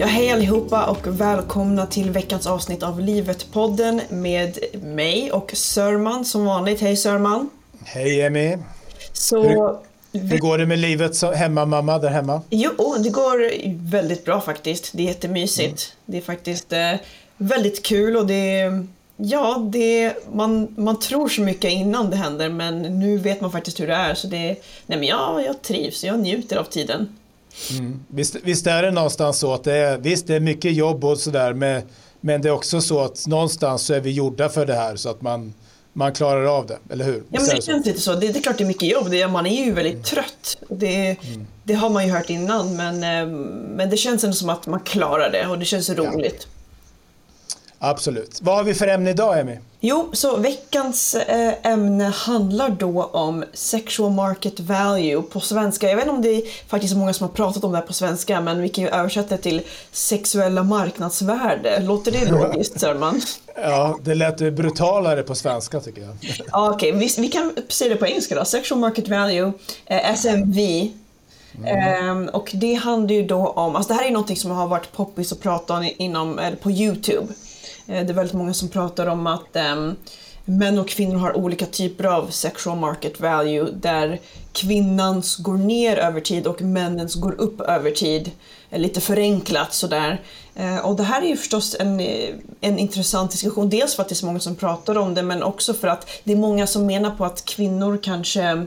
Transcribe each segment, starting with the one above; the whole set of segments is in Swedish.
Ja, hej allihopa och välkomna till veckans avsnitt av Livet-podden med mig och Sörman som vanligt. Hej Sörman! Hej Emmy! Så... Hur, hur går det med livet som hemmamamma där hemma? Jo, det går väldigt bra faktiskt. Det är jättemysigt. Mm. Det är faktiskt eh, väldigt kul och det Ja, det, man, man tror så mycket innan det händer men nu vet man faktiskt hur det är. Så det, nej men ja, jag trivs, jag njuter av tiden. Mm. Visst, visst, är det någonstans så att det är, visst det är mycket jobb och sådär men det är också så att någonstans så är vi gjorda för det här så att man, man klarar av det, eller hur? Ja, men det känns lite så. Det, det, är klart det är mycket jobb. Det, man är ju väldigt mm. trött. Det, mm. det, har man ju hört innan, men, eh, men det känns ändå som att man klarar det och det känns roligt. Ja. Absolut. Vad har vi för ämne idag, Emmy? Jo, så veckans eh, ämne handlar då om sexual market value på svenska. Jag vet inte om det är faktiskt många som har pratat om det här på svenska, men vi kan ju översätta det till sexuella marknadsvärde. Låter det logiskt, Sörman? Ja, det lät brutalare på svenska tycker jag. Ja, Okej, okay. vi, vi, kan säga det på engelska då. Sexual market value, eh, SMV. Mm. Um, och det handlar ju då om, alltså det här är någonting som har varit poppis att prata om inom, på Youtube. Eh, det är väldigt många som pratar om att um, män och kvinnor har olika typer av sexual market value där kvinnans går ner över tid och männens går upp över tid. Eh, lite förenklat sådär. Eh, och det här är ju förstås en, en intressant diskussion. Dels för att det är så många som pratar om det men också för att det är många som menar på att kvinnor kanske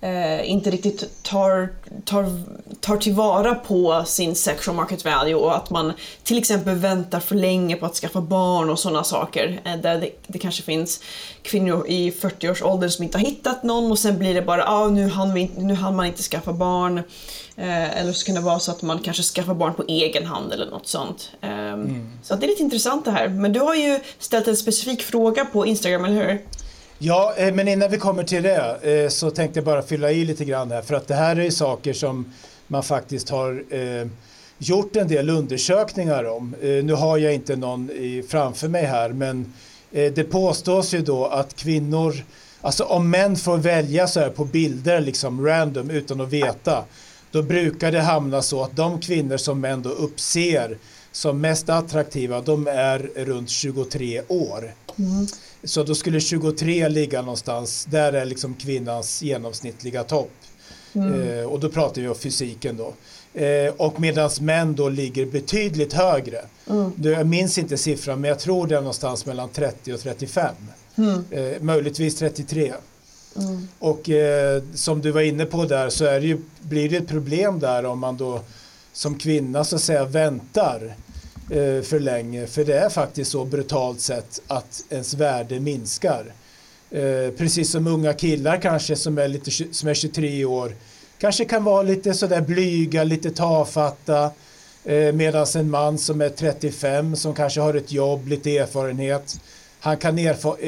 eh, inte riktigt tar, tar, tar tillvara på sin sexual market value och att man till exempel väntar för länge på att skaffa barn och sådana saker. Eh, där det, det, kanske finns kvinnor i 40-årsåldern som inte har hittat någon och sen blir det bara ah, nu hann, vi, nu hann man inte skaffa barn. Eh, eller så kan det vara så att man kanske skaffar barn på egen hand eller något sånt. Eh, mm. Så det är lite intressant det här. Men du har ju ställt en specifik fråga på Instagram, eller hur? Ja, eh, men innan vi kommer till det eh, så tänkte jag bara fylla i lite grann här för att det här är ju saker som man faktiskt har eh, gjort en del undersökningar om. Eh, nu har jag inte någon framför mig här men det påstås ju då att kvinnor, alltså om män får välja så här på bilder liksom random utan att veta då brukar det hamna så att de kvinnor som män då uppser som mest attraktiva de är runt 23 år. Mm. Så då skulle 23 ligga någonstans, där är liksom kvinnans genomsnittliga topp. Mm. Eh, och då pratar vi om fysiken då. Eh, och medan män då ligger betydligt högre. Mm. Jag minns inte siffran men jag tror det är någonstans mellan 30 och 35. Mm. Eh, möjligtvis 33. Mm. Och eh, som du var inne på där så är det ju, blir det ett problem där om man då som kvinna så att säga väntar Eh, för länge. För det är faktiskt så brutalt sett att ens värde minskar. Eh, precis som unga killar kanske som är, lite, som är 23 år kanske kan vara lite sådär blyga, lite tafatta. Eh, Medan en man som är 35 som kanske har ett jobb, lite erfarenhet. Han kan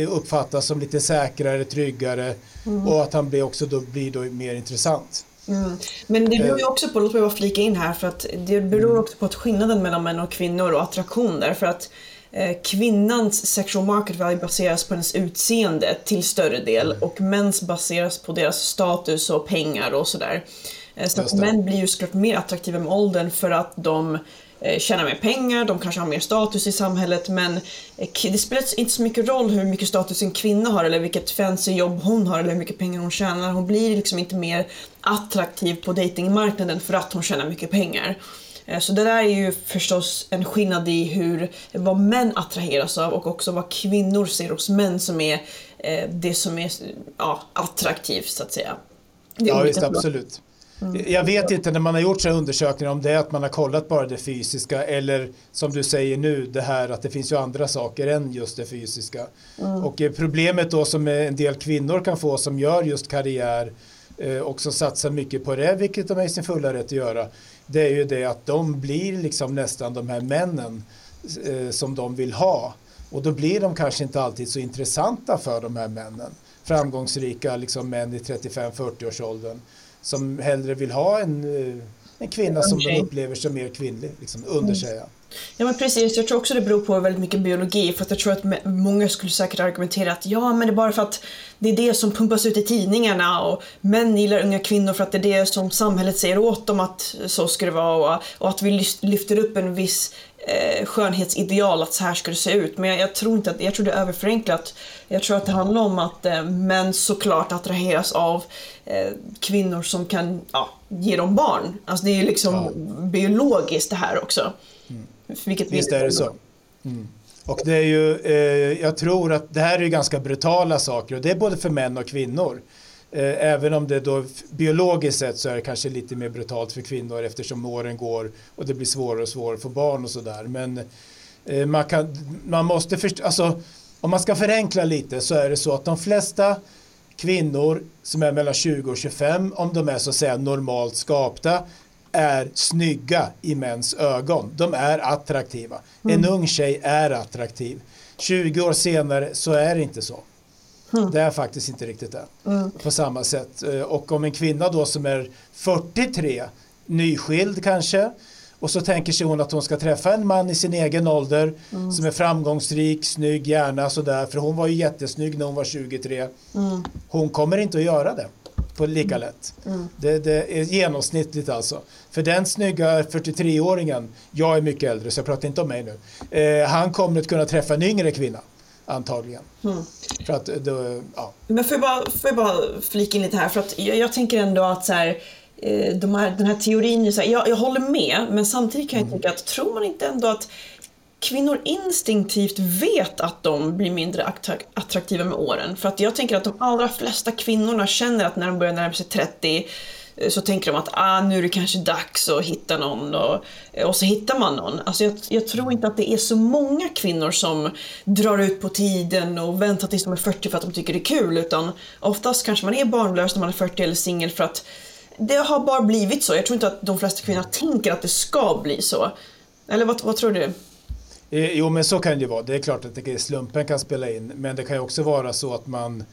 uppfattas som lite säkrare, tryggare mm. och att han blir också då, blir då mer intressant. Mm. Men det beror ju också på, låt mig bara flika in här, för att det beror mm. också på att skillnaden mellan män och kvinnor och attraktion För att eh, kvinnans sexual market value baseras på hennes utseende till större del mm. och mäns baseras på deras status och pengar och sådär. Eh, så män blir ju såklart mer attraktiva med åldern för att de Eh, tjänar mer pengar, de kanske har mer status i samhället men eh, det spelar inte så mycket roll hur mycket status en kvinna har eller vilket fancy jobb hon har eller hur mycket pengar hon tjänar. Hon blir liksom inte mer attraktiv på datingmarknaden för att hon tjänar mycket pengar. Eh, så det där är ju förstås en skillnad i hur, vad män attraheras av och också vad kvinnor ser hos män som är det som är ja, attraktivt så att säga. Ja, visst absolut. Mm. Jag vet inte när man har gjort sådana undersökningar om det är att man har kollat bara det fysiska eller som du säger nu det här att det finns ju andra saker än just det fysiska. Mm. Och eh, problemet då som en del kvinnor kan få som gör just karriär eh, och som satsar mycket på det, vilket de är i sin fulla rätt att göra, det är ju det att de blir liksom nästan de här männen eh, som de vill ha. Och då blir de kanske inte alltid så intressanta för de här männen. Framgångsrika liksom män i 35-40 års åldern som hellre vill ha en, eh, en kvinna som de upplever som mer kvinnlig, liksom, under sig. Ja men precis, jag tror också det beror på väldigt mycket biologi för att jag tror att många skulle säkert argumentera att ja men det är bara för att det är det som pumpas ut i tidningarna och män gillar unga kvinnor för att det är det som samhället säger åt dem att så ska det vara och, och att vi lyfter upp en viss eh, skönhetsideal att så här ska det se ut. Men jag, jag, tror inte att, jag tror det är överförenklat. Jag tror att det handlar om att eh, män såklart attraheras av eh, kvinnor som kan ja, ge dem barn. Alltså det är ju liksom ja. biologiskt det här också. Vilket Visst är det så. Mm. Och det är ju, eh, jag tror att det här är ganska brutala saker och det är både för män och kvinnor. Eh, även om det då biologiskt sett så är det kanske lite mer brutalt för kvinnor eftersom åren går och det blir svårare och svårare att få barn och sådär. Men eh, man, kan, man måste förstå, alltså om man ska förenkla lite så är det så att de flesta kvinnor som är mellan 20 och 25 om de är så att säga normalt skapta är snygga i mäns ögon. De är attraktiva. Mm. En ung tjej är attraktiv. 20 år senare så är det inte så. Mm. Det är faktiskt inte riktigt det. Mm. På samma sätt. Eh, och om en kvinna då som är 43, nyskild kanske, och så tänker sig hon att hon ska träffa en man i sin egen ålder mm. som är framgångsrik, snygg, gärna sådär. För hon var ju jättesnygg när hon var 23. Mm. Hon kommer inte att göra det på lika mm. lätt. Mm. Det, det, är genomsnittligt alltså. För den snygga 43-åringen, jag är mycket äldre så jag pratar inte om mig nu, eh, han kommer att kunna träffa en yngre kvinna antagligen. Mm. För att då, ja. Men får jag, bara, får jag bara flika in lite här för att jag, jag tänker ändå att så här, eh, de här, den här teorin, så här, jag, jag håller med men samtidigt kan jag mm. tänka att tror man inte ändå att kvinnor instinktivt vet att de blir mindre attraktiva med åren. För att jag tänker att de allra flesta kvinnorna känner att när de börjar närma sig 30 eh, så tänker de att ah, nu är det kanske dags att hitta någon och, eh, och så hittar man någon. Alltså jag, jag, tror inte att det är så många kvinnor som drar ut på tiden och väntar tills de är 40 för att de tycker det är kul utan oftast kanske man är barnlös när man är 40 eller singel för att det har bara blivit så. Jag tror inte att de flesta kvinnor tänker att det ska bli så. Eller vad, vad tror du? Eh, jo, men så kan det ju vara. Det är klart att det, slumpen kan spela in. Men det kan ju också vara så att man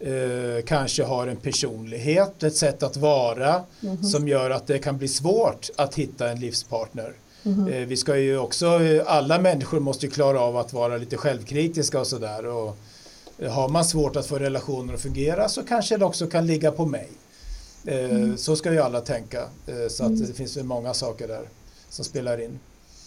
eh, kanske har en personlighet, ett sätt att vara mm som gör att det kan bli svårt att hitta en livspartner. Mm eh, vi ska ju också, alla människor måste ju klara av att vara lite självkritiska och sådär. Och eh, har man svårt att få relationer att fungera så kanske det också kan ligga på mig. Eh, mm. Så ska ju alla tänka. Eh, så att mm. det finns ju många saker där som spelar in.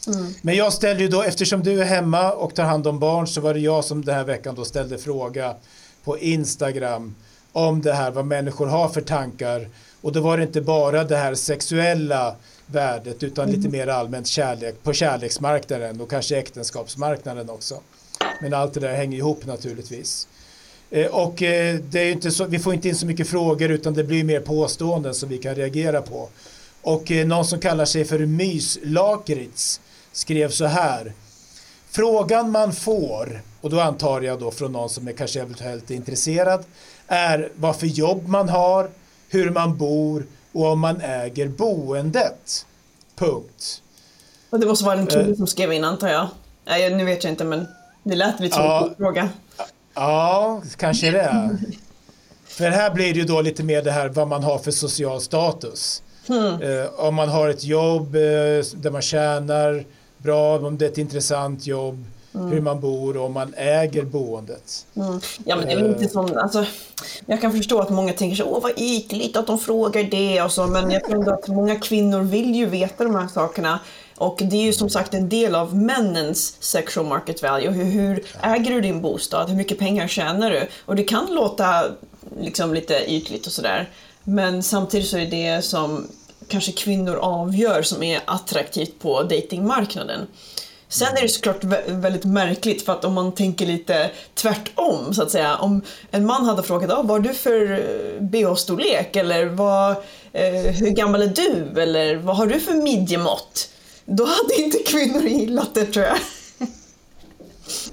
Mm. Men jag ställde ju då, eftersom du är hemma och tar hand om barn så var det jag som den här veckan då ställde fråga på Instagram om det här vad människor har för tankar och då var det inte bara det här sexuella värdet utan mm. lite mer allmänt kärlek på kärleksmarknaden och kanske äktenskapsmarknaden också. Men allt det där hänger ihop naturligtvis. Eh, och eh, det är inte så, vi får inte in så mycket frågor utan det blir mer påståenden som vi kan reagera på. Och eh, någon som kallar sig för Myslakritz skrev så här. Frågan man får, och då antar jag då från någon som är kanske eventuellt intresserad, är vad för jobb man har, hur man bor och om man äger boendet. Punkt. Och det måste vara en kille uh, som skrev in antar jag. Nej, nu vet jag inte men det lät lite som ja, en fråga. Ja, kanske det. För här blir det ju då lite mer det här vad man har för social status. Mm. Om man har ett jobb uh, där man tjänar bra, om det är ett intressant jobb, mm. hur man bor och om man äger boendet. Mm. Ja men det är väl inte som, alltså, jag kan förstå att många tänker så, åh vad ytligt att de frågar det och så, men jag tror att många kvinnor vill ju veta de här sakerna. Och det är ju som sagt en del av männens sexual market value. Hur, hur äger du din bostad? Hur mycket pengar tjänar du? Och det kan låta liksom lite ytligt och sådär. Men samtidigt så är det som kanske kvinnor avgör som är attraktivt på datingmarknaden. Sen är det såklart väldigt märkligt för att om man tänker lite tvärtom så att säga. Om en man hade frågat ah, vad har du för eh, bh-storlek eller vad, eh, hur gammal är du eller vad har du för midjemått? Då hade inte kvinnor gillat det tror jag.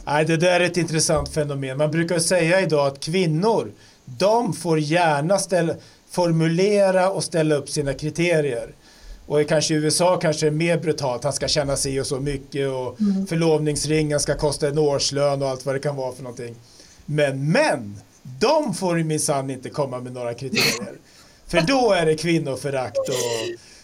Nej, det där är ett intressant fenomen. Man brukar säga idag att kvinnor, de får gärna ställa, formulera och ställa upp sina kriterier. Och kanske i USA kanske det är mer brutalt, han ska känna sig och så mycket och mm. förlovningsringen ska kosta en årslön och allt vad det kan vara för någonting. Men män, de får ju minsann inte komma med några kriterier. för då är det kvinnoförakt och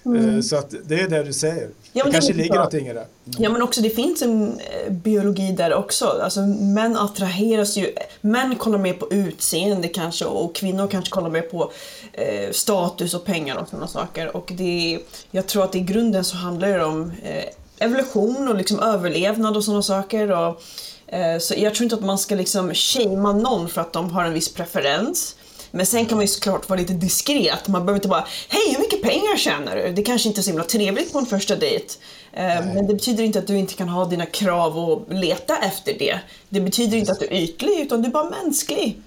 Mm. Så att det är det du säger. Ja, det kanske det ligger någonting i det. Mm. Ja men också det finns en eh, biologi där också. Alltså män attraheras ju, män kollar mer på utseende kanske och kvinnor kanske kollar mer på eh, status och pengar och sådana saker. Och det, jag tror att i grunden så handlar det om eh, evolution och liksom överlevnad och sådana saker. Och, eh, så jag tror inte att man ska liksom shamea någon för att de har en viss preferens. Men sen kan man ju såklart vara lite diskret. Man behöver inte bara Hej, hur mycket pengar tjänar du? Det kanske inte är så himla trevligt på en första dejt. Eh, men det betyder inte att du inte kan ha dina krav och leta efter det. Det betyder inte att du är ytlig, utan du är bara mänsklig.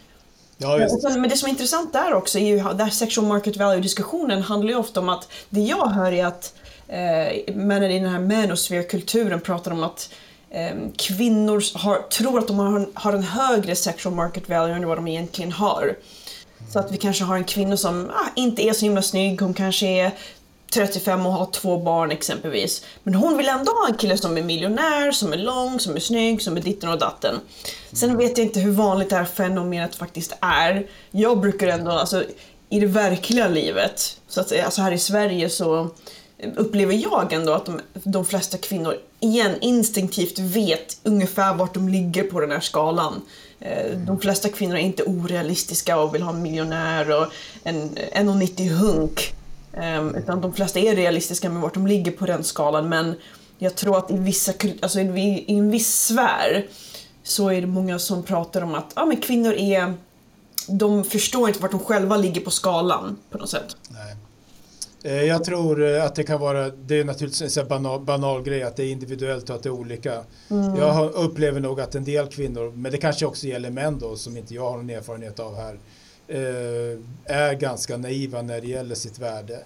Ja. Men det som är intressant där också är ju där sexual market value-diskussionen handlar ju ofta om att det jag hör är att eh, männen i den här manosphere-kulturen pratar om att eh, kvinnor har, tror att de har, har en högre sexual market value än vad de egentligen har. Så att vi kanske har en kvinna som ah, inte är så himla snygg, hon kanske är 35 och har två barn exempelvis. Men hon vill ändå ha en kille som är miljonär, som är lång, som är snygg, som är ditten och datten. Sen vet jag inte hur vanligt det här fenomenet faktiskt är. Jag brukar ändå, alltså i det verkliga livet, så att alltså här i Sverige så upplever jag ändå att de, de flesta kvinnor igen instinktivt vet ungefär vart de ligger på den här skalan. Eh, de flesta kvinnor är inte orealistiska och vill ha en miljonär och en 1,90 hunk. Ehm, utan de flesta är realistiska med vart de ligger på den skalan men jag tror att i, vissa, alltså i en viss sfär så är det många som pratar om att ah, men kvinnor är de förstår inte vart de själva ligger på skalan på något sätt. Nej. Eh, jag tror eh, att det kan vara, det är naturligtvis en banal, banal grej att det är individuellt och att det är olika. Mm. Jag upplever nog att en del kvinnor, men det kanske också gäller män då som inte jag har någon erfarenhet av här, eh, är ganska naiva när det gäller sitt värde.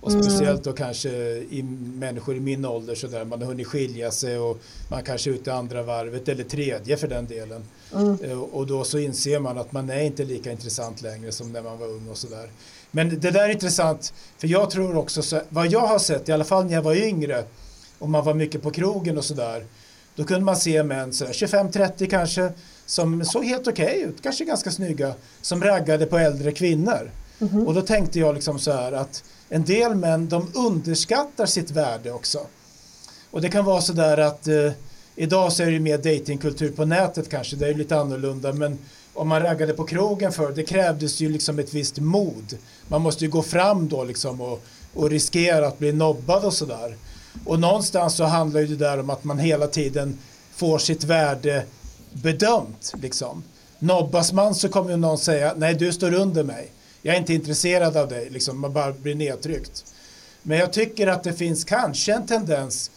Och mm. speciellt då kanske i människor i min ålder så där man har hunnit skilja sig och man kanske är ute andra varvet eller tredje för den delen. Mm. Och då så inser man att man är inte lika intressant längre som när man var ung och sådär. Men det där är intressant, för jag tror också, så, vad jag har sett, i alla fall när jag var yngre, och man var mycket på krogen och sådär, då kunde man se män 25-30 kanske, som såg helt okej okay ut, kanske ganska snygga, som raggade på äldre kvinnor. Mm -hmm. Och då tänkte jag liksom så här att en del män, de underskattar sitt värde också. Och det kan vara så där att eh, idag så är det mer datingkultur på nätet kanske, det är lite annorlunda, men om man raggade på krogen för det krävdes ju liksom ett visst mod. Man måste ju gå fram då liksom och, och riskera att bli nobbad och sådär. Och någonstans så handlar ju det där om att man hela tiden får sitt värde bedömt. Liksom. Nobbas man så kommer ju någon säga nej du står under mig. Jag är inte intresserad av dig. Liksom, man bara blir nedtryckt. Men jag tycker att det finns kanske en tendens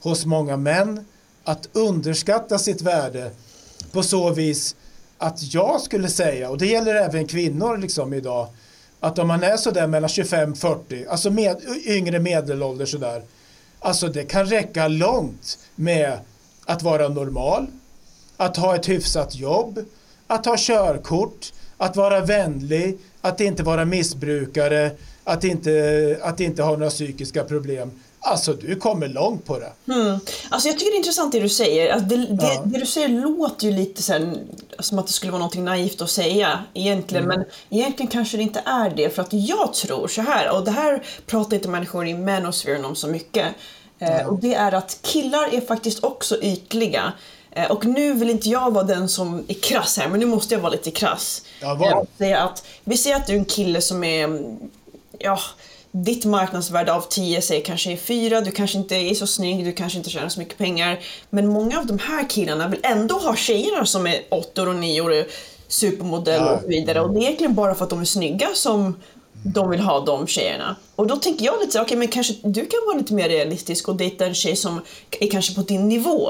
hos många män att underskatta sitt värde på så vis att jag skulle säga, och det gäller även kvinnor liksom idag, att om man är sådär mellan 25-40, alltså med, yngre medelålder sådär, alltså det kan räcka långt med att vara normal, att ha ett hyfsat jobb, att ha körkort, att vara vänlig, att inte vara missbrukare, att inte, att inte ha några psykiska problem. Alltså du kommer långt på det. Mm. Alltså jag tycker det är intressant det du säger. Alltså, det, det, ja. det, du säger låter ju lite sen, som att det skulle vara något naivt att säga egentligen. Mm. Men egentligen kanske det inte är det. För att jag tror så här, och det här pratar inte människor i manospheren om så mycket. Mm. och det är att killar är faktiskt också ytliga. Eh, och nu vill inte jag vara den som är krass här, men nu måste jag vara lite krass. Ja, var. Att, vi säger att du är en kille som är, ja, ditt marknadsvärde av 10 säger kanske är 4, du kanske inte är så snygg, du kanske inte tjänar så mycket pengar. Men många av de här killarna vill ändå ha tjejerna som är 8 och 9 år, supermodell och så vidare. Och det är egentligen bara för att de är snygga som de vill ha de tjejerna. Och då tänker jag lite så okej okay, men kanske du kan vara lite mer realistisk och dejta en tjej som är kanske på din nivå.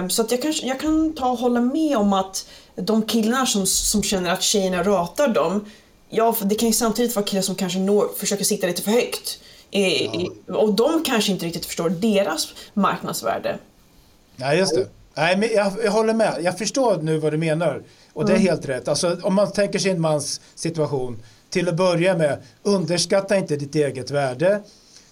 Um, så att jag, kanske, jag kan ta och hålla med om att de killar som, som känner att tjejerna ratar dem, Ja, det kan ju samtidigt vara killar som kanske når, försöker sitta lite för högt. I, ja. och de kanske inte riktigt förstår deras marknadsvärde. Nej, just det. Nej, men jag, jag håller med. Jag förstår nu vad du menar. Och det är mm. helt rätt. Alltså, om man tänker sig en mans situation. Till att börja med, underskatta inte ditt eget värde.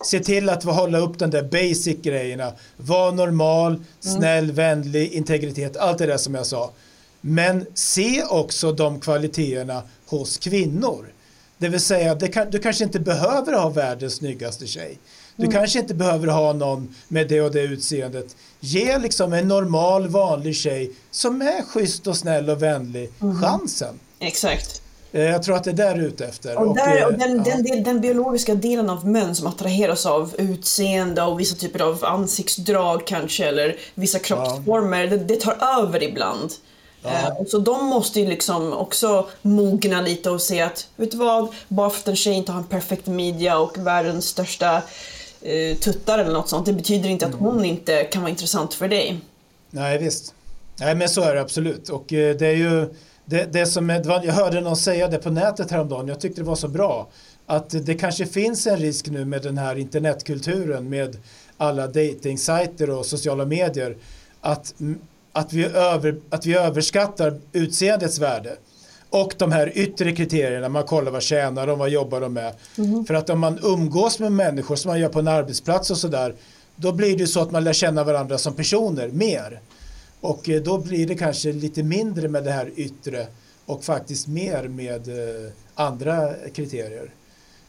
Se till att hålla upp den där basic grejerna. Var normal, mm. snäll, mm. vänlig, integritet. Allt det där som jag sa. Men se också de kvaliteterna hos kvinnor. Det vill säga, det kan, du kanske inte behöver ha världens snyggaste tjej. Du Mm. kanske inte behöver ha någon med det och det utseendet. Ge liksom en normal, vanlig tjej som är schysst och snäll och vänlig Mm. chansen. Exakt. Eh, Jag tror att det är där ute efter. Och, där, eh, och den, ja. den, den biologiska delen av män som attraheras av utseende och vissa typer av ansiktsdrag kanske eller vissa kroppsformer, det, det tar över ibland. Eh, och så de måste ju liksom också mogna lite och se att, vet du vad, bara för att en tjej inte har en perfekt midja och världens största eh, tuttar eller något sånt, det betyder inte att hon inte kan vara intressant för dig. Nej, visst. Nej, men så är det absolut. Och eh, det är ju det, det som är, jag hörde någon säga det på nätet häromdagen, jag tyckte det var så bra, att det kanske finns en risk nu med den här internetkulturen med alla datingsajter och sociala medier, att, att, vi över, att vi överskattar utseendets värde. Och de här yttre kriterierna, man kollar vad tjänar de, vad jobbar de med. För att om man umgås med människor som man gör på en arbetsplats och sådär, då blir det så att man lär känna varandra som personer mer. Och eh, då blir det kanske lite mindre med det här yttre och faktiskt mer med eh, andra kriterier.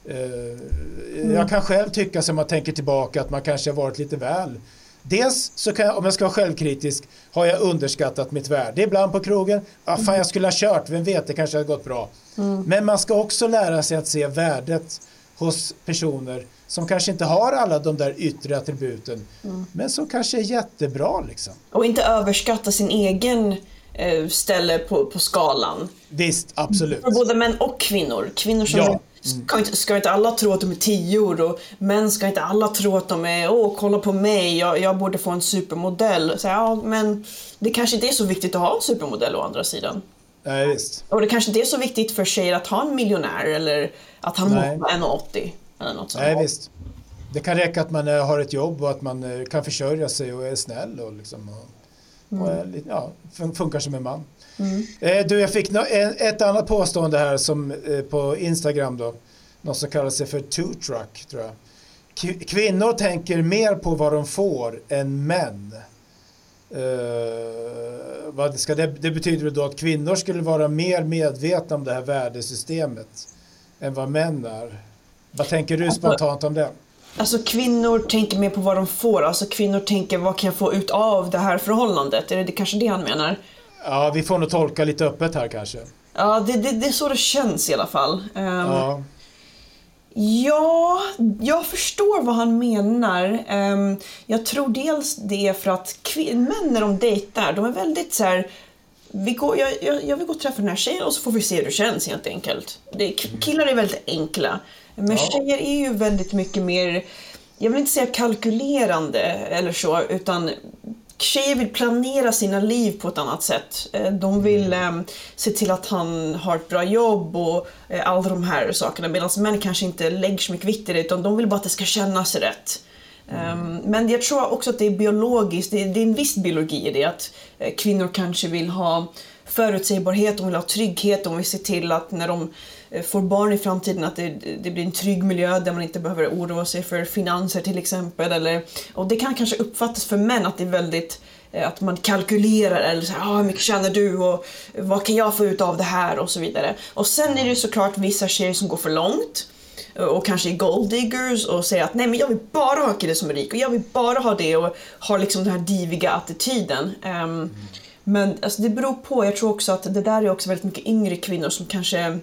Eh, Jag kan själv tycka som man tänker tillbaka att man kanske har varit lite väl. Dels så kan jag, om jag ska vara självkritisk, har jag underskattat mitt värde. Ibland på krogen, ah, fan jag skulle ha kört, vem vet, det kanske hade gått bra. Men man ska också lära sig att se värdet hos personer som kanske inte har alla de där yttre attributen, men som kanske är jättebra liksom. Och inte överskatta sin egen eh, ställe på, på skalan. Visst, absolut. För både män och kvinnor. Kvinnor som Ja. Ska, inte, ska inte alla tro att de är tior och män ska inte alla tro att de är åh kolla på mig, jag, jag borde få en supermodell. Så, ja, men det kanske inte är så viktigt att ha en supermodell å andra sidan. Nej, visst. Och det kanske inte är så viktigt för tjejer att ha en miljonär eller att han måste vara 1,80 eller något sånt. Nej, visst. Det kan räcka att man eh, har ett jobb och att man eh, kan försörja sig och är snäll och, liksom, och, och är, lite- ja, fun- funkar som en man. Mm. Eh, du, jag fick en, ett annat påstående här som, eh, på Instagram då. Något som kallar sig för two-truck tror jag. Kvinnor tänker mer på vad de får än män. Uh, vad ska det, det betyder då att kvinnor skulle vara mer medvetna om det här värdesystemet än vad män är. Vad tänker du spontant om det? Alltså kvinnor tänker mer på vad de får, alltså kvinnor tänker vad kan jag få ut av det här förhållandet? Är det, det kanske det han menar? Ja, vi får nog tolka lite öppet här kanske. Ja, det, det, det är så det känns i alla fall. Ehm, Ja, Ja, jag förstår vad han menar. Ehm, jag tror dels det är för att män när de dejtar, de är väldigt så här. Vi går, jag, jag, jag vill gå och träffa den här tjejen och så får vi se hur det känns helt enkelt. Det, k- killar är väldigt enkla. Men Ja. tjejer är ju väldigt mycket mer, jag vill inte säga kalkylerande eller så, utan tjejer vill planera sina liv på ett annat sätt. Eh, De vill eh, se till att han har ett bra jobb och eh, alla de här sakerna. Medan män kanske inte lägger så mycket vikt i det utan de vill bara att det ska kännas rätt. Um, men jag tror också att det är biologiskt, det är, en viss biologi i det att eh, kvinnor kanske vill ha förutsägbarhet, de vill ha trygghet, de vill se till att när de får barn i framtiden att det, det blir en trygg miljö där man inte behöver oroa sig för finanser till exempel. Eller, och det kan kanske uppfattas för män att det är väldigt eh, att man kalkylerar eller så här, ah, hur mycket tjänar du och vad kan jag få ut av det här och så vidare. Och sen är det såklart vissa tjejer som går för långt och kanske är golddiggers och säger att nej men jag vill bara ha en kille som är rik och jag vill bara ha det och har liksom den här diviga attityden. Ehm, Men alltså, det beror på, jag tror också att det där är också väldigt mycket yngre kvinnor som kanske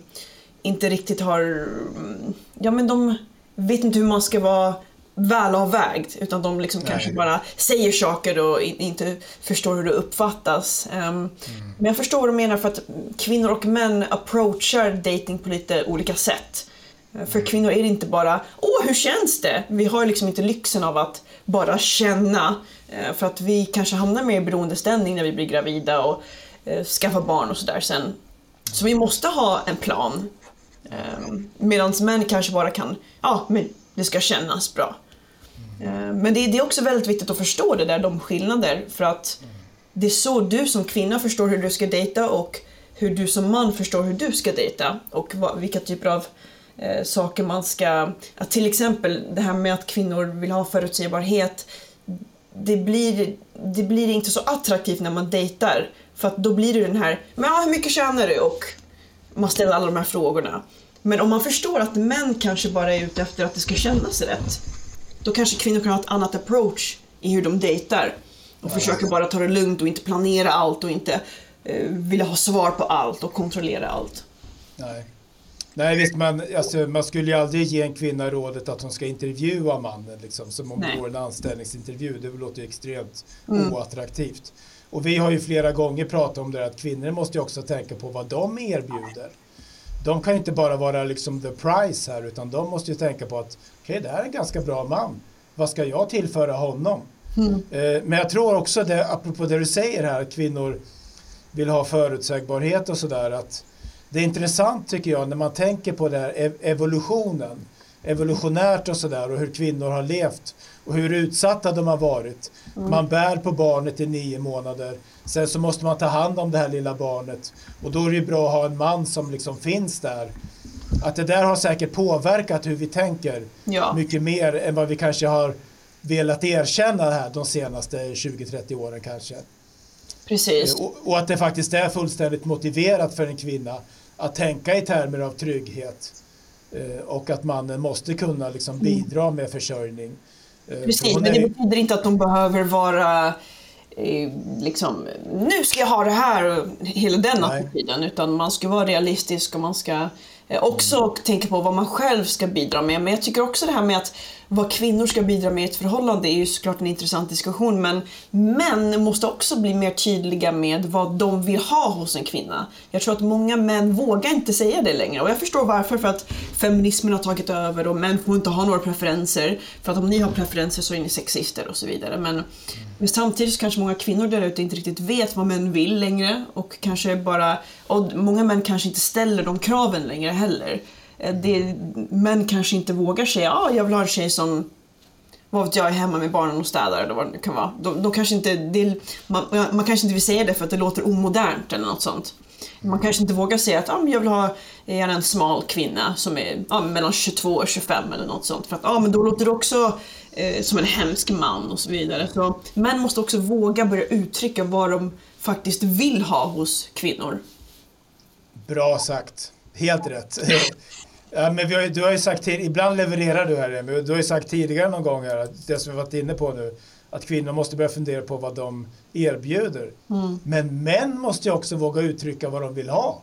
inte riktigt har, mm, ja men de vet inte hur man ska vara välavvägd utan de liksom kanske bara säger saker och in, inte förstår hur det uppfattas. Ehm, Men jag förstår vad du menar för att kvinnor och män approachar dating på lite olika sätt. Eh, För kvinnor är det inte bara åh hur känns det? Vi har liksom inte lyxen av att bara känna eh, för att vi kanske hamnar mer i beroendeställning när vi blir gravida och eh, skaffar barn och sådär sen. Så vi måste ha en plan. Ehm, Medan män kanske bara kan, ja men det ska kännas bra. Ehm, men det, det är också väldigt viktigt att förstå det där, de skillnader för att det är så du som kvinna förstår hur du ska dejta och hur du som man förstår hur du ska dejta och vad, vilka typer av eh, saker man ska... Att till exempel det här med att kvinnor vill ha förutsägbarhet det blir, det blir inte så attraktivt när man dejtar för att då blir det den här, men ja, hur mycket tjänar du? Och man ställer alla de här frågorna. Men om man förstår att män kanske bara är ute efter att det ska kännas rätt, då kanske kvinnor kan ha ett annat approach i hur de dejtar. Och försöker bara ta det lugnt och inte planera allt och inte eh, vilja ha svar på allt och kontrollera allt. Nej. Nej visst, man, alltså, man skulle ju aldrig ge en kvinna rådet att hon ska intervjua mannen liksom, som om det vore en anställningsintervju. Det låter ju extremt mm. oattraktivt. Och vi har ju flera gånger pratat om det att kvinnor måste ju också tänka på vad de erbjuder. De kan ju inte bara vara liksom the price här utan de måste ju tänka på att okej, okay, det här är en ganska bra man. Vad ska jag tillföra honom? Mm. Eh, men jag tror också det, apropå det du säger här, att kvinnor vill ha förutsägbarhet och sådär, att det är intressant tycker jag när man tänker på det här evolutionen, evolutionärt och sådär och hur kvinnor har levt och hur utsatta de har varit. Mm. Man bär på barnet i nio månader. Sen så måste man ta hand om det här lilla barnet och då är det bra att ha en man som liksom finns där. Att det där har säkert påverkat hur vi tänker ja. mycket mer än vad vi kanske har velat erkänna här de senaste 20-30 åren kanske. Precis. Och, och, att det faktiskt är fullständigt motiverat för en kvinna att tänka i termer av trygghet och att mannen måste kunna liksom mm. bidra med försörjning. Eh, Precis, men det betyder inte att de behöver vara eh, liksom, nu ska jag ha det här och hela den attityden utan man ska vara realistisk och man ska också mm. tänka på vad man själv ska bidra med. Men jag tycker också det här med att vad kvinnor ska bidra med i ett förhållande är ju såklart en intressant diskussion men män måste också bli mer tydliga med vad de vill ha hos en kvinna. Jag tror att många män vågar inte säga det längre och jag förstår varför för att feminismen har tagit över och män får inte ha några preferenser för att om ni har preferenser så är ni sexister och så vidare. Men, men samtidigt så kanske många kvinnor där ute inte riktigt vet vad män vill längre och kanske bara, och många män kanske inte ställer de kraven längre heller. Eh, det, män kanske inte vågar säga att ah, jag vill ha en tjej som vad vet jag, är hemma med barnen och städar eller vad det kan vara. De, de kanske inte, det, man, man, kanske inte vill säga det för att det låter omodernt eller något sånt. Man kanske inte vågar säga att ah, jag vill ha en smal kvinna som är ah, mellan 22 och 25 eller något sånt. För att ah, men då låter det också eh, som en hemsk man och så vidare. Så män måste också våga börja uttrycka vad de faktiskt vill ha hos kvinnor. Bra sagt. Helt rätt. Ja, men vi har, du har ju sagt till, ibland levererar du här men du har ju sagt tidigare någon gång här, att det som vi varit inne på nu, att kvinnor måste börja fundera på vad de erbjuder. Mm. Men män måste ju också våga uttrycka vad de vill ha,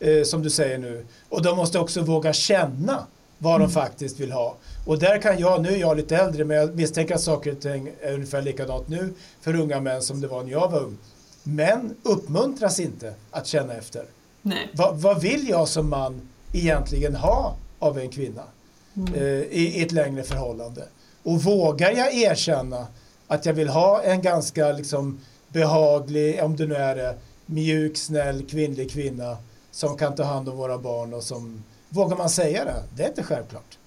eh, som du säger nu. Och de måste också våga känna vad mm. de faktiskt vill ha. Och där kan jag, nu är jag lite äldre, men jag misstänker att saker och ting är ungefär likadant nu för unga män som det var när jag var ung. Män uppmuntras inte att känna efter. Va, vad vill jag som man egentligen ha av en kvinna mm. eh, i, i, ett längre förhållande? Och vågar jag erkänna att jag vill ha en ganska liksom, behaglig, om det nu är det, mjuk, snäll, kvinnlig kvinna som kan ta hand om våra barn och som Vågar man säga det? Det är inte självklart.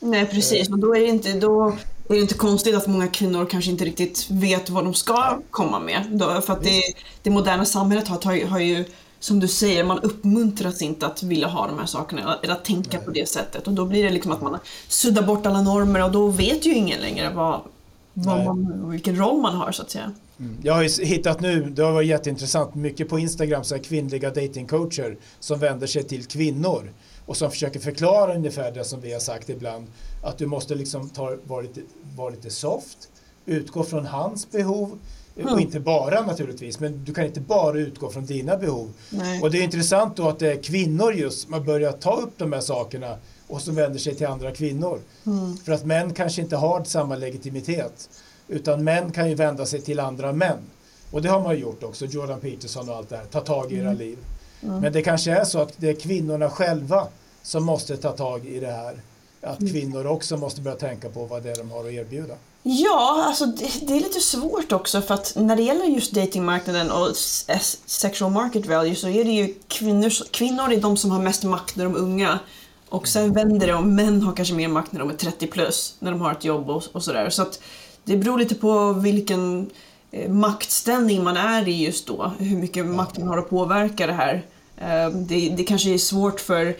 Nej precis, och då är det inte, då är det inte konstigt att många kvinnor kanske inte riktigt vet vad de ska komma med. För att det, det moderna samhället har, har ju som du säger, man uppmuntras inte att vilja ha de här sakerna eller att tänka Nej. på det sättet. Och då blir det liksom att man suddar bort alla normer och då vet ju ingen längre vad, vad man, vilken roll man har så att säga. Mm. Jag har hittat nu, det har varit jätteintressant, mycket på Instagram så är kvinnliga datingcoacher som vänder sig till kvinnor och som försöker förklara ungefär det som vi har sagt ibland. Att du måste liksom ta, vara, lite, vara lite soft, utgå från hans behov, Mm. Och inte bara naturligtvis, men du kan inte bara utgå från dina behov. Nej. Och det är intressant då att det är kvinnor just som har börjat ta upp de här sakerna och som vänder sig till andra kvinnor. Mm. För att män kanske inte har samma legitimitet. Utan män kan ju vända sig till andra män. Och det har man gjort också, Jordan Peterson och allt det här, ta tag i mm. era liv. Mm. Men det kanske är så att det är kvinnorna själva som måste ta tag i det här. Att mm. kvinnor också måste börja tänka på vad det är de har att erbjuda. Ja, alltså det, det, är lite svårt också för att när det gäller just datingmarknaden och sexual market value så är det ju kvinnor, kvinnor är de som har mest makt när de är unga. Och sen vänder det om män har kanske mer makt när de är 30 plus, när de har ett jobb och, och sådär. Så att det beror lite på vilken eh, maktställning man är i just då, hur mycket makt man har att påverka det här. Eh, det, det kanske är svårt för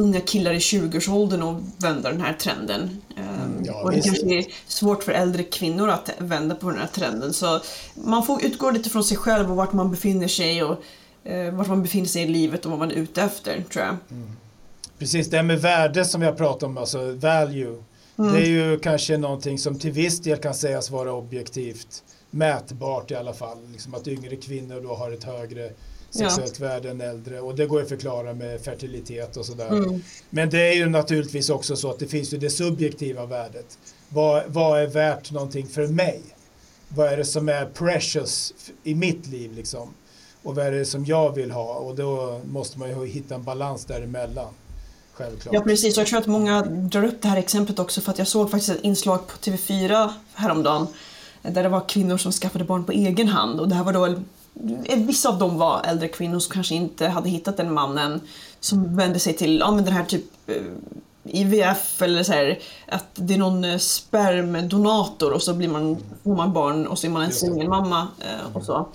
unga killar i 20-årsåldern och vända den här trenden. Mm, ja, och det kanske är svårt för äldre kvinnor att vända på den här trenden. Så man får utgå lite från sig själv och vart man befinner sig och eh, vart man befinner sig i livet och vad man är ute efter, tror jag. Mm. Precis, det här med värde som jag pratar om, alltså value. Mm. Det är ju kanske någonting som till viss del kan sägas vara objektivt mätbart i alla fall. Liksom att yngre kvinnor då har ett högre sexuellt ja. än äldre och det går att förklara med fertilitet och sådär. Mm. Men det är ju naturligtvis också så att det finns ju det subjektiva värdet. Vad, vad är värt någonting för mig? Vad är det som är precious i mitt liv liksom? Och vad är det som jag vill ha? Och då måste man ju hitta en balans däremellan. Självklart. Ja precis, jag tror att många drar upp det här exemplet också för att jag såg faktiskt ett inslag på TV4 häromdagen där det var kvinnor som skaffade barn på egen hand och det här var då Vissa av dem var äldre kvinnor som kanske inte hade hittat den mannen som vände sig till ja, men den här typ eh, IVF eller så här, att det är någon eh, spermdonator och så blir man, får man barn och så är man en singelmamma eh, och så.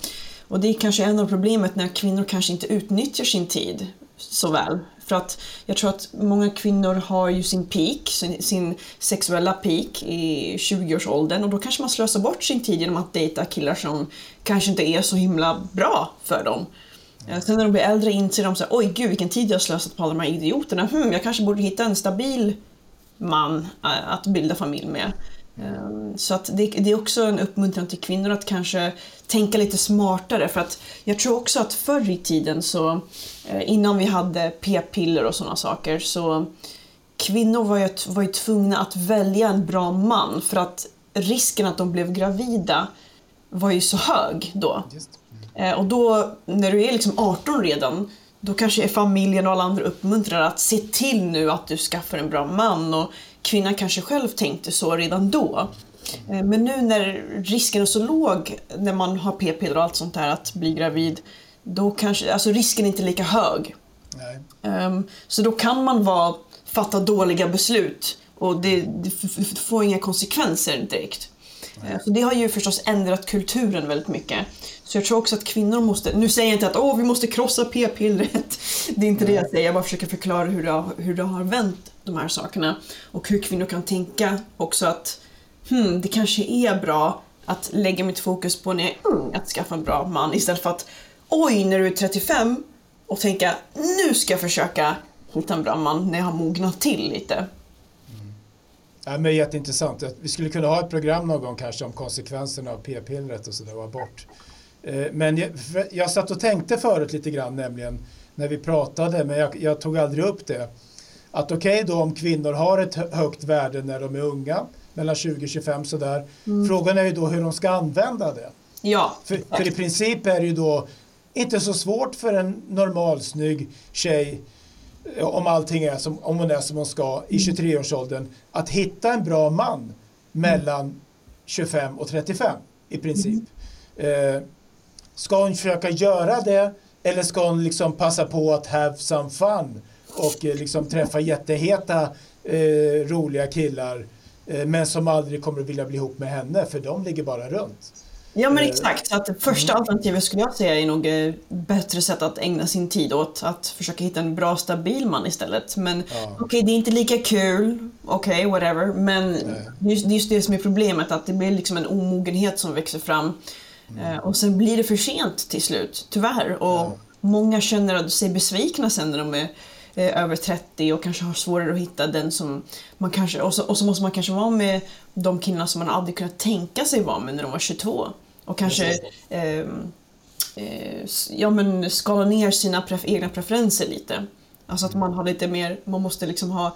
Och det är kanske en av problemet när kvinnor kanske inte utnyttjar sin tid så väl. För att jag tror att många kvinnor har ju sin peak, sin, sin sexuella peak i 20-årsåldern och då kanske man slösar bort sin tid genom att dejta killar som kanske inte är så himla bra för dem. Mm. Sen när de blir äldre inser de så oj gud vilken tid jag har slösat på alla de här idioterna. Hmm, jag kanske borde hitta en stabil man eh, att bilda familj med. Ehm, så att det, det, är också en uppmuntran till kvinnor att kanske tänka lite smartare för att jag tror också att förr i tiden så eh, innan vi hade p-piller och sådana saker så kvinnor var ju, var ju tvungna att välja en bra man för att risken att de blev gravida var ju så hög då. Mm. Och då när du är liksom 18 redan då kanske familjen och alla andra uppmuntrar att se till nu att du skaffar en bra man och kvinnan kanske själv tänkte så redan då. Eh, men nu när risken är så låg när man har p-piller och allt sånt där att bli gravid, då kanske, alltså risken är inte lika hög. Um, så då kan man vara, fatta dåliga beslut och det, det får inga konsekvenser direkt. Nej. Så det har ju förstås ändrat kulturen väldigt mycket. Så jag tror också att kvinnor måste, nu säger jag inte att Åh, vi måste krossa p-pillret. Det är inte det jag säger, jag bara försöker förklara hur det, har, hur det har vänt de här sakerna. Och hur kvinnor kan tänka också att hmm, det kanske är bra att lägga mitt fokus på när jag är ung, att skaffa en bra man istället för att oj, när du är 35 och tänka nu ska jag försöka hitta en bra man när jag har mognat till lite. Ja, men jätteintressant. Vi skulle kunna ha ett program någon gång kanske om konsekvenserna av p-pillret och sådär och abort. Eh, men jag, jag satt och tänkte förut lite grann nämligen när vi pratade, men jag, jag tog aldrig upp det. Att okej okay då om kvinnor har ett högt värde när de är unga, mellan 20 och 25 sådär. Mm. Frågan är ju då hur de ska använda det. Ja. För, för i princip är det ju då inte så svårt för en normalsnygg tjej om allting är som, om hon är som hon ska i 23-årsåldern, mm. att hitta en bra man mellan 25 och 35 i princip. Mm. Eh, ska hon försöka göra det eller ska hon liksom passa på att have some fun och eh, liksom träffa jätteheta eh, roliga killar eh, men som aldrig kommer att vilja bli ihop med henne för de ligger bara runt. Ja men eh, exakt, så att första mm. alternativet skulle jag säga är nog eh, bättre sätt att ägna sin tid åt att försöka hitta en bra stabil man istället. Men ja. okej, okay, det är inte lika kul, okej, okay, whatever, men det är just det som är problemet, att det blir liksom en omogenhet som växer fram. Mm. Eh, och sen blir det för sent till slut, tyvärr. Och ja. många känner sig besvikna sen när de är över 30 och kanske har svårare att hitta den som man kanske, och så, och så måste man kanske vara med de killarna som man aldrig kunnat tänka sig vara med när de var 22. Och kanske ehm, eh, ja, men skala ner sina pref egna preferenser lite. Alltså att man har lite mer, man måste liksom ha eh,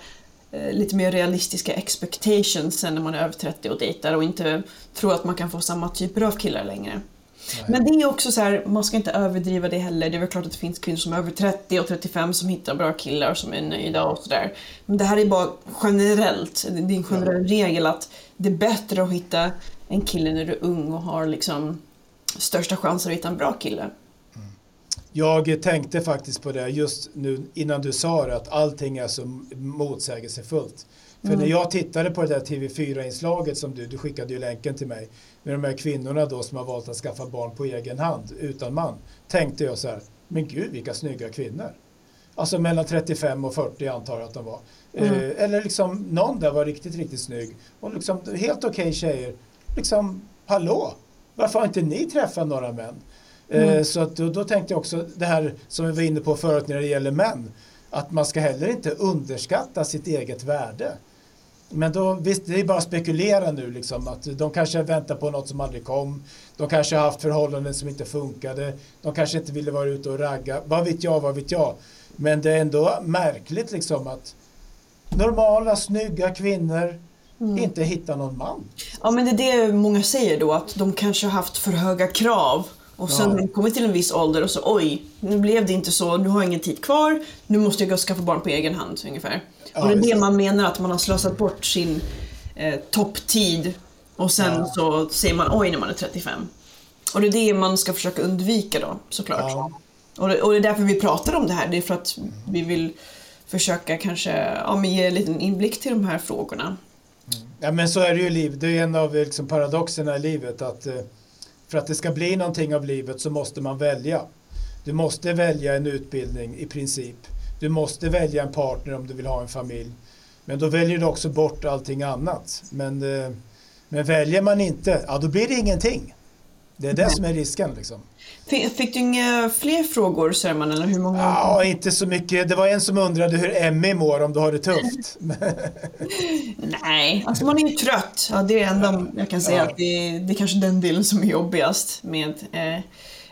lite mer realistiska expectations sen när man är över 30 och dejtar och inte tro att man kan få samma typer av killar längre. Nej. Men det är också så här, man ska inte överdriva det heller. Det är väl klart att det finns kvinnor som är över 30 och 35 som hittar bra killar som är nöjda och sådär. Men det här är bara generellt, det är en generell regel att det är bättre att hitta en kille när du är ung och har liksom största chansen att hitta en bra kille. Jag tänkte faktiskt på det just nu innan du sa det att allting är så motsägelsefullt. För mm. när jag tittade på det där TV4-inslaget som du, du skickade ju länken till mig med de här kvinnorna då som har valt att skaffa barn på egen hand utan man. Tänkte jag så här, men gud vilka snygga kvinnor. Alltså mellan 35 och 40 antar jag att de var. Mm. Eh, eller liksom någon där var riktigt, riktigt snygg. Och liksom helt okej okay tjejer liksom, hallå, varför har inte ni träffat några män? Mm. Eh, så att då, då, tänkte jag också det här som vi var inne på förut när det gäller män. att man ska heller inte underskatta sitt eget värde. Men då, visst, det är bara att spekulera nu liksom att de kanske väntar på något som aldrig kom. De kanske har haft förhållanden som inte funkade. De kanske inte ville vara ute och ragga. Vad vet jag, vad vet jag. Men det är ändå märkligt liksom att normala, snygga kvinnor mm. inte hittar någon man. Ja men det är det många säger då att de kanske har haft för höga krav och sen ja. kommit till en viss ålder och så oj, nu blev det inte så, nu har jag ingen tid kvar, nu måste jag skaffa barn på egen hand ungefär. Ja, och det är det man menar att man har slösat bort sin eh, topptid och sen ja. så ser man oj när man är 35. Och det är det man ska försöka undvika då såklart. Och, det, och det är därför vi pratar om det här, det är för att vi vill försöka kanske ja, ge en liten inblick till de här frågorna. Mm. Ja men så är det ju i livet, det är en av liksom, paradoxerna i livet att eh, för att det ska bli någonting av livet så måste man välja. Du måste välja en utbildning i princip. Du måste välja en partner om du vill ha en familj. Men då väljer du också bort allting annat. Men, eh, men väljer man inte, ja då blir det ingenting. Det är det som är risken. Liksom. Fick, fick, du inga fler frågor Sörman eller hur många? Ja, inte så mycket. Det var en som undrade hur Emmy mår om du har det tufft. Nej, alltså man är ju trött. Ja, det är enda jag kan säga ja. att det, det är kanske den delen som är jobbigast med eh, en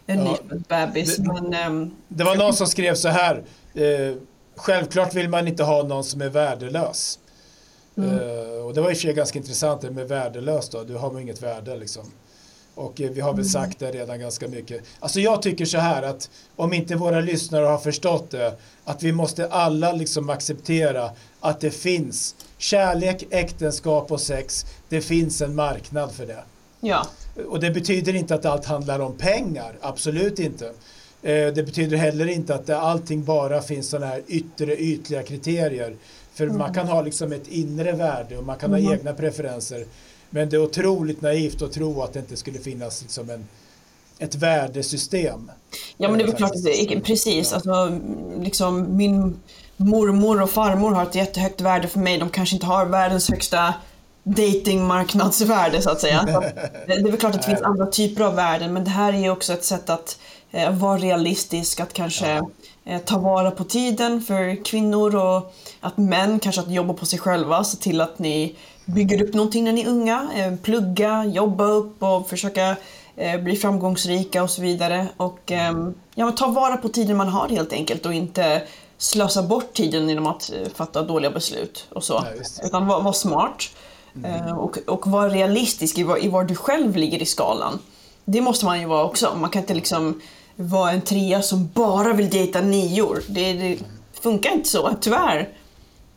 ja. nyfödd bebis. Det, Men, eh, det var någon som skrev så här. Eh, självklart vill man inte ha någon som är värdelös. Mm. Eh, och det var i och för sig ganska intressant det med värdelös då. Du har ju inget värde liksom. Och eh, vi har väl mm. sagt det redan ganska mycket. Alltså jag tycker så här att om inte våra lyssnare har förstått det att vi måste alla liksom acceptera att det finns kärlek, äktenskap och sex. Det finns en marknad för det. Ja. Och det betyder inte att allt handlar om pengar, absolut inte. Eh, det betyder heller inte att det, allting bara finns sådana här yttre ytliga kriterier. För mm. man kan ha liksom ett inre värde och man kan mm. ha egna preferenser. Men det är otroligt naivt att tro att det inte skulle finnas liksom en, ett värdesystem. Ja men det är väl klart att det är, precis. Alltså, liksom, min mormor och farmor har ett jättehögt värde för mig. De kanske inte har världens högsta datingmarknadsvärde så att säga. det är väl klart att det finns andra typer av värden men det här är ju också ett sätt att eh, vara realistisk, att kanske eh, ta vara på tiden för kvinnor och att män kanske att jobba på sig själva, se till att ni bygger upp någonting när ni är unga, eh, plugga, jobba upp och försöka eh, bli framgångsrika och så vidare. Och ehm, ja, ta vara på tiden man har helt enkelt och inte slösa bort tiden genom att eh, fatta dåliga beslut och så. Ja, Utan vara var smart mm. och, och vara realistisk i var, i var du själv ligger i skalan. Det måste man ju vara också. Man kan inte liksom vara en trea som bara vill dejta nior. Det, det funkar inte så, tyvärr.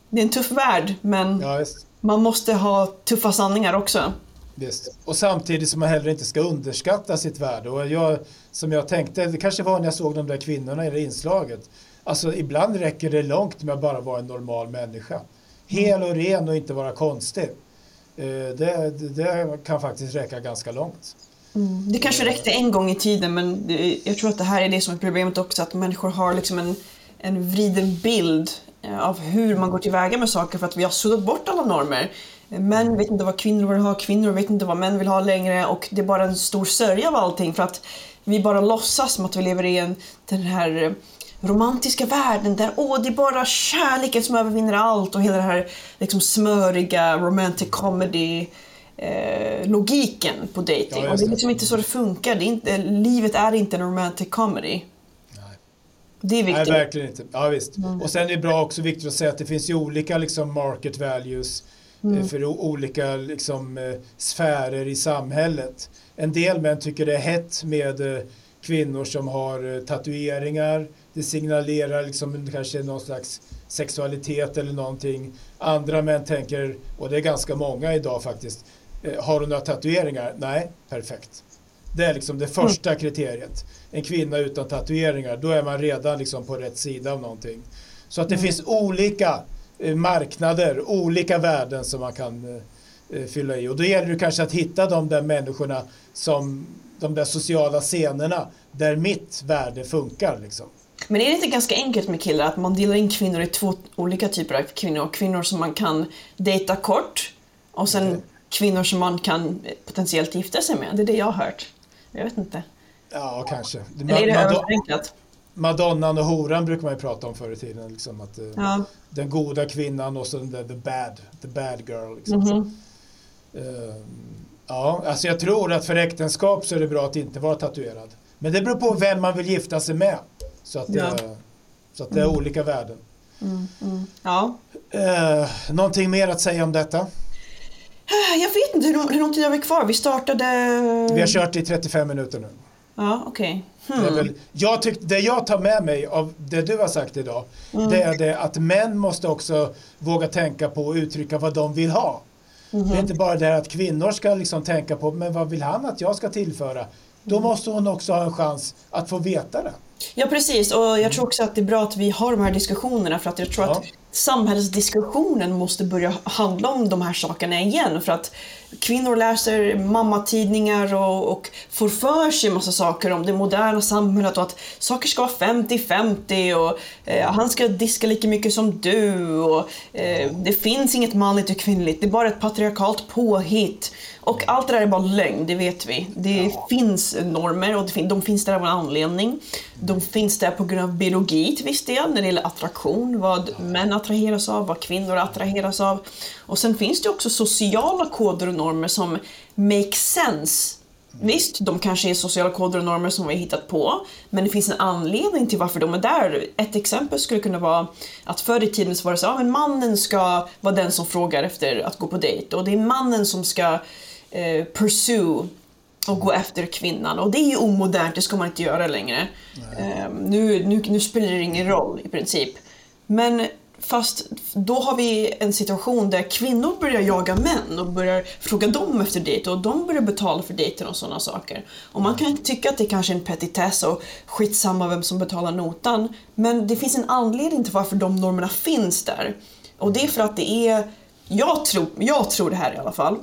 Det är en tuff värld, men ja, man måste ha tuffa sanningar också. Visst. Och samtidigt som man heller inte ska underskatta sitt värde. Och jag, som jag tänkte, det kanske var när jag såg de där kvinnorna i det inslaget. Alltså ibland räcker det långt med att bara vara en normal människa. Hel och ren och inte vara konstig. Eh, det, det kan faktiskt räcka ganska långt. Mm. Det kanske räckte en gång i tiden men jag tror att det här är det som är problemet också att människor har liksom en, en vriden bild av hur man går tillväga med saker för att vi har suddat bort alla normer. Män vet inte vad kvinnor vill ha, kvinnor vet inte vad män vill ha längre och det är bara en stor sörja av allting för att vi bara låtsas som att vi lever i en, den här eh, romantiska världen där åh, det är bara kärleken som övervinner allt och hela den här liksom smöriga romantic comedy eh, logiken på dating. Ja, och det är liksom inte så det funkar. Det är inte, livet är inte en romantic comedy. Det är viktigt. Nej, verkligen inte. Ja, visst. Mm. Och sen är det bra också viktigt att säga att det finns ju olika liksom, market values eh, mm. för olika liksom, eh, sfärer i samhället. En del män tycker det är hett med eh, kvinnor som har tatueringar. Det signalerar liksom kanske någon slags sexualitet eller någonting. Andra män tänker, och det är ganska många idag faktiskt, har du några tatueringar? Nej, perfekt. Det är liksom det första kriteriet en kvinna utan tatueringar, då är man redan liksom på rätt sida av någonting. Så att det mm. finns olika eh, marknader, olika värden som man kan eh, eh, fylla i. Och då gäller det kanske att hitta de där människorna som de där sociala scenerna där mitt värde funkar. Liksom. Men är det inte ganska enkelt med killar att man delar in kvinnor i två olika typer av kvinnor? Kvinnor som man kan dejta kort och sen mm. kvinnor som man kan potentiellt gifta sig med. Det är det jag har hört. Jag vet inte. Ja, kanske. Eller är det överförenklat? Madonnan och horan brukar man ju prata om förr i tiden. Liksom, att, eh, Ja. Den goda kvinnan och så den där, the bad, the bad girl. Liksom. Mhm. Eh, ja, alltså jag tror att för äktenskap så är det bra att inte vara tatuerad. Men det beror på vem man vill gifta sig med. Så att det, Ja. så att det är olika värden. Mm, mm. Ja. Eh, någonting mer att säga om detta? Jag vet inte, hur, hur lång tid har vi kvar? Vi startade... Vi har kört i 35 minuter nu. Ja, okej. Det, är Hmm. väl, jag tyck, det jag tar med mig av det du har sagt idag, Mm. det är det att män måste också våga tänka på och uttrycka vad de vill ha. Mhm. Det är inte bara det att kvinnor ska liksom tänka på, men vad vill han att jag ska tillföra? Då Mm. måste hon också ha en chans att få veta det. Ja precis och jag tror också att det är bra att vi har de här diskussionerna för att jag tror Ja. att samhällsdiskussionen måste börja handla om de här sakerna igen för att kvinnor läser mammatidningar och, och får för sig massa saker om det moderna samhället och att saker ska vara 50-50 och eh, han ska diska lika mycket som du och eh, det finns inget manligt och kvinnligt, det är bara ett patriarkalt påhitt. Och allt det där är bara lögn, det vet vi. Det finns normer och fin- de finns där av en anledning. De finns där på grund av biologi till viss del, när det gäller attraktion, vad män attraheras av, vad kvinnor attraheras av. Och sen finns det också sociala koder och normer som make sense. Visst, de kanske är sociala koder och normer som vi har hittat på, men det finns en anledning till varför de är där. Ett exempel skulle kunna vara att förr i tiden så var det så, ja, men mannen ska vara den som frågar efter att gå på dejt och det är mannen som ska eh, pursue och gå efter kvinnan och det är ju omodernt, det ska man inte göra längre. Eh, nu, nu, nu spelar det ingen roll i princip. Men fast då har vi en situation där kvinnor börjar jaga män och börjar fråga dem efter dejt och de börjar betala för dejten och sådana saker. Och man kan tycka att det kanske är en petitess och skitsamma vem som betalar notan. Men det finns en anledning till varför de normerna finns där. Och det är för att det är, jag tror, jag tror det här i alla fall,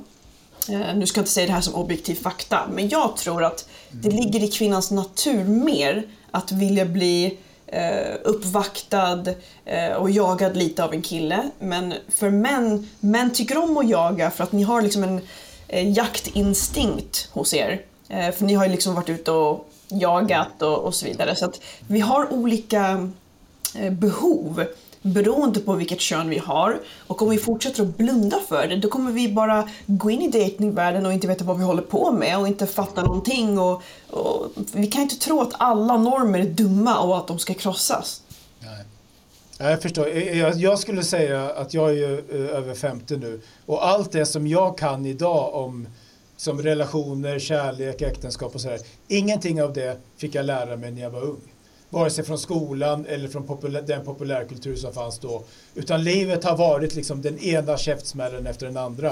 nu ska jag inte säga det här som objektiv fakta, men jag tror att det ligger i kvinnans natur mer att vilja bli eh, uppvaktad eh, och jagad lite av en kille. Men för män, män tycker om att jaga för att ni har liksom en eh, jaktinstinkt hos er. Eh, för ni har ju liksom varit ute och jagat och, och så vidare. Så att vi har olika eh, behov beroende på vilket kön vi har. Och om vi fortsätter att blunda för det, då kommer vi bara gå in i datingvärlden och inte veta vad vi håller på med och inte fatta någonting. Och, och vi kan inte tro att alla normer är dumma och att de ska krossas. Nej. Jag förstår. Eh, eh, jag, skulle säga att jag är ju eh, över 50 nu och allt det som jag kan idag om som relationer, kärlek, äktenskap och sådär. Ingenting av det fick jag lära mig när jag var ung. Vare sig från skolan eller från populär, den populärkultur som fanns då. Utan livet har varit liksom den ena käftsmällen efter den andra.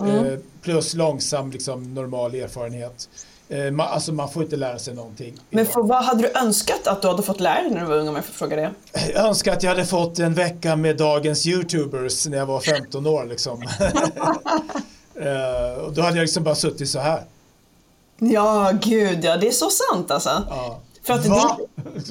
Eh, plus långsam liksom, normal erfarenhet. Eh, man, alltså man får inte lära sig någonting. Men för vad hade du önskat att du hade fått lära dig när du var ung om jag får fråga det? Jag önskar att jag hade fått en vecka med dagens YouTubers när jag var 15 år. Liksom. Eh, och då hade jag liksom bara suttit så här. Ja, gud ja, det är så sant alltså. Ja. För att Va? det,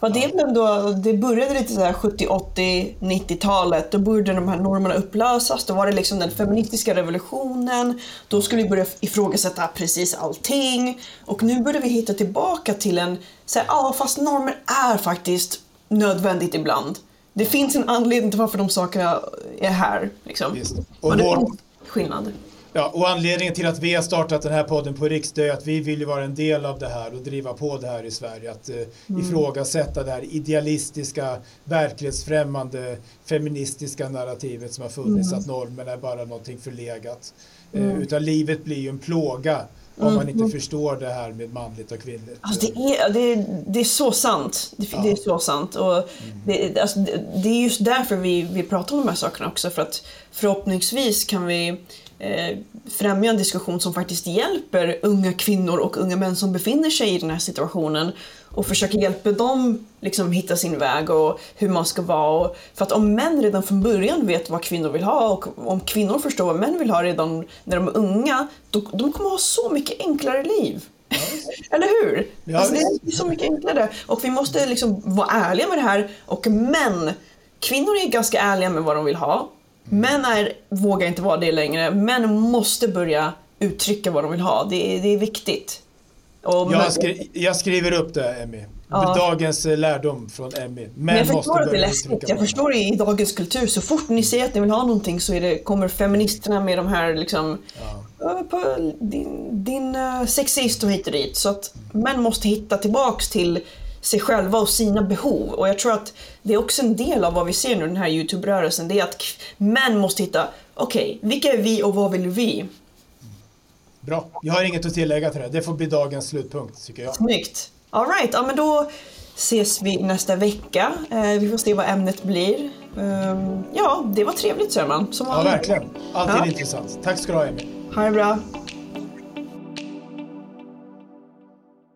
för det, då, det började lite så här 70, 80, 90-talet. Då började de här normerna upplösas. Då var det liksom den feministiska revolutionen. Då skulle vi börja ifrågasätta precis allting. Och nu börjar vi hitta tillbaka till en, så här, ja fast normer är faktiskt nödvändigt ibland. Det finns en anledning till varför de sakerna är här. Liksom. Och, Och vår- skillnad. Ja, och anledningen till att vi har startat den här podden på Riks det är att vi vill ju vara en del av det här och driva på det här i Sverige. Att eh, Mm. ifrågasätta det här idealistiska, verklighetsfrämmande, feministiska narrativet som har funnits. Mm. Att normen är bara någonting förlegat. Eh, utan livet blir ju en plåga om man Mm. inte förstår det här med manligt och kvinnligt. Alltså det, är, det, är, det är så sant. Det, det är så sant. Och det, alltså det är just därför vi, vi pratar om de här sakerna också. För att förhoppningsvis kan vi eh, främja en diskussion som faktiskt hjälper unga kvinnor och unga män som befinner sig i den här situationen och försöka hjälpa dem liksom hitta sin väg och hur man ska vara. Och, för att om män redan från början vet vad kvinnor vill ha och om kvinnor förstår vad män vill ha redan när de är unga, då, de kommer ha så mycket enklare liv. Eller hur? Ja, alltså, det är så mycket enklare. Och vi måste liksom vara ärliga med det här. Och män, kvinnor är ganska ärliga med vad de vill ha. Män är, vågar inte vara det längre. Män måste börja uttrycka vad de vill ha. Det är, det är viktigt. Och Jag, skri jag skriver upp det, Emmy. Ja. Dagens eh, lärdom från Emmy. Men jag förstår att det är läskigt. Jag förstår i dagens kultur. Så fort ni säger att ni vill ha någonting så det, kommer feministerna med de här liksom ja. på din, din uh, sexist och hit och dit. Så att män måste hitta tillbaks till sig själva och sina behov. Och jag tror att det är också en del av vad vi ser nu den här Youtube-rörelsen. Det är att män måste hitta, okej, okay, vilka är vi och vad vill vi? Bra. Jag har inget att tillägga till det. Det får bli dagens slutpunkt tycker jag. Snyggt. Alright, ja men då ses vi nästa vecka. Eh, vi får se vad ämnet blir. Um, ja, det var trevligt Sörman. ja, verkligen. Alltid ja. intressant. Tack ska du ha Emil. Ha det bra.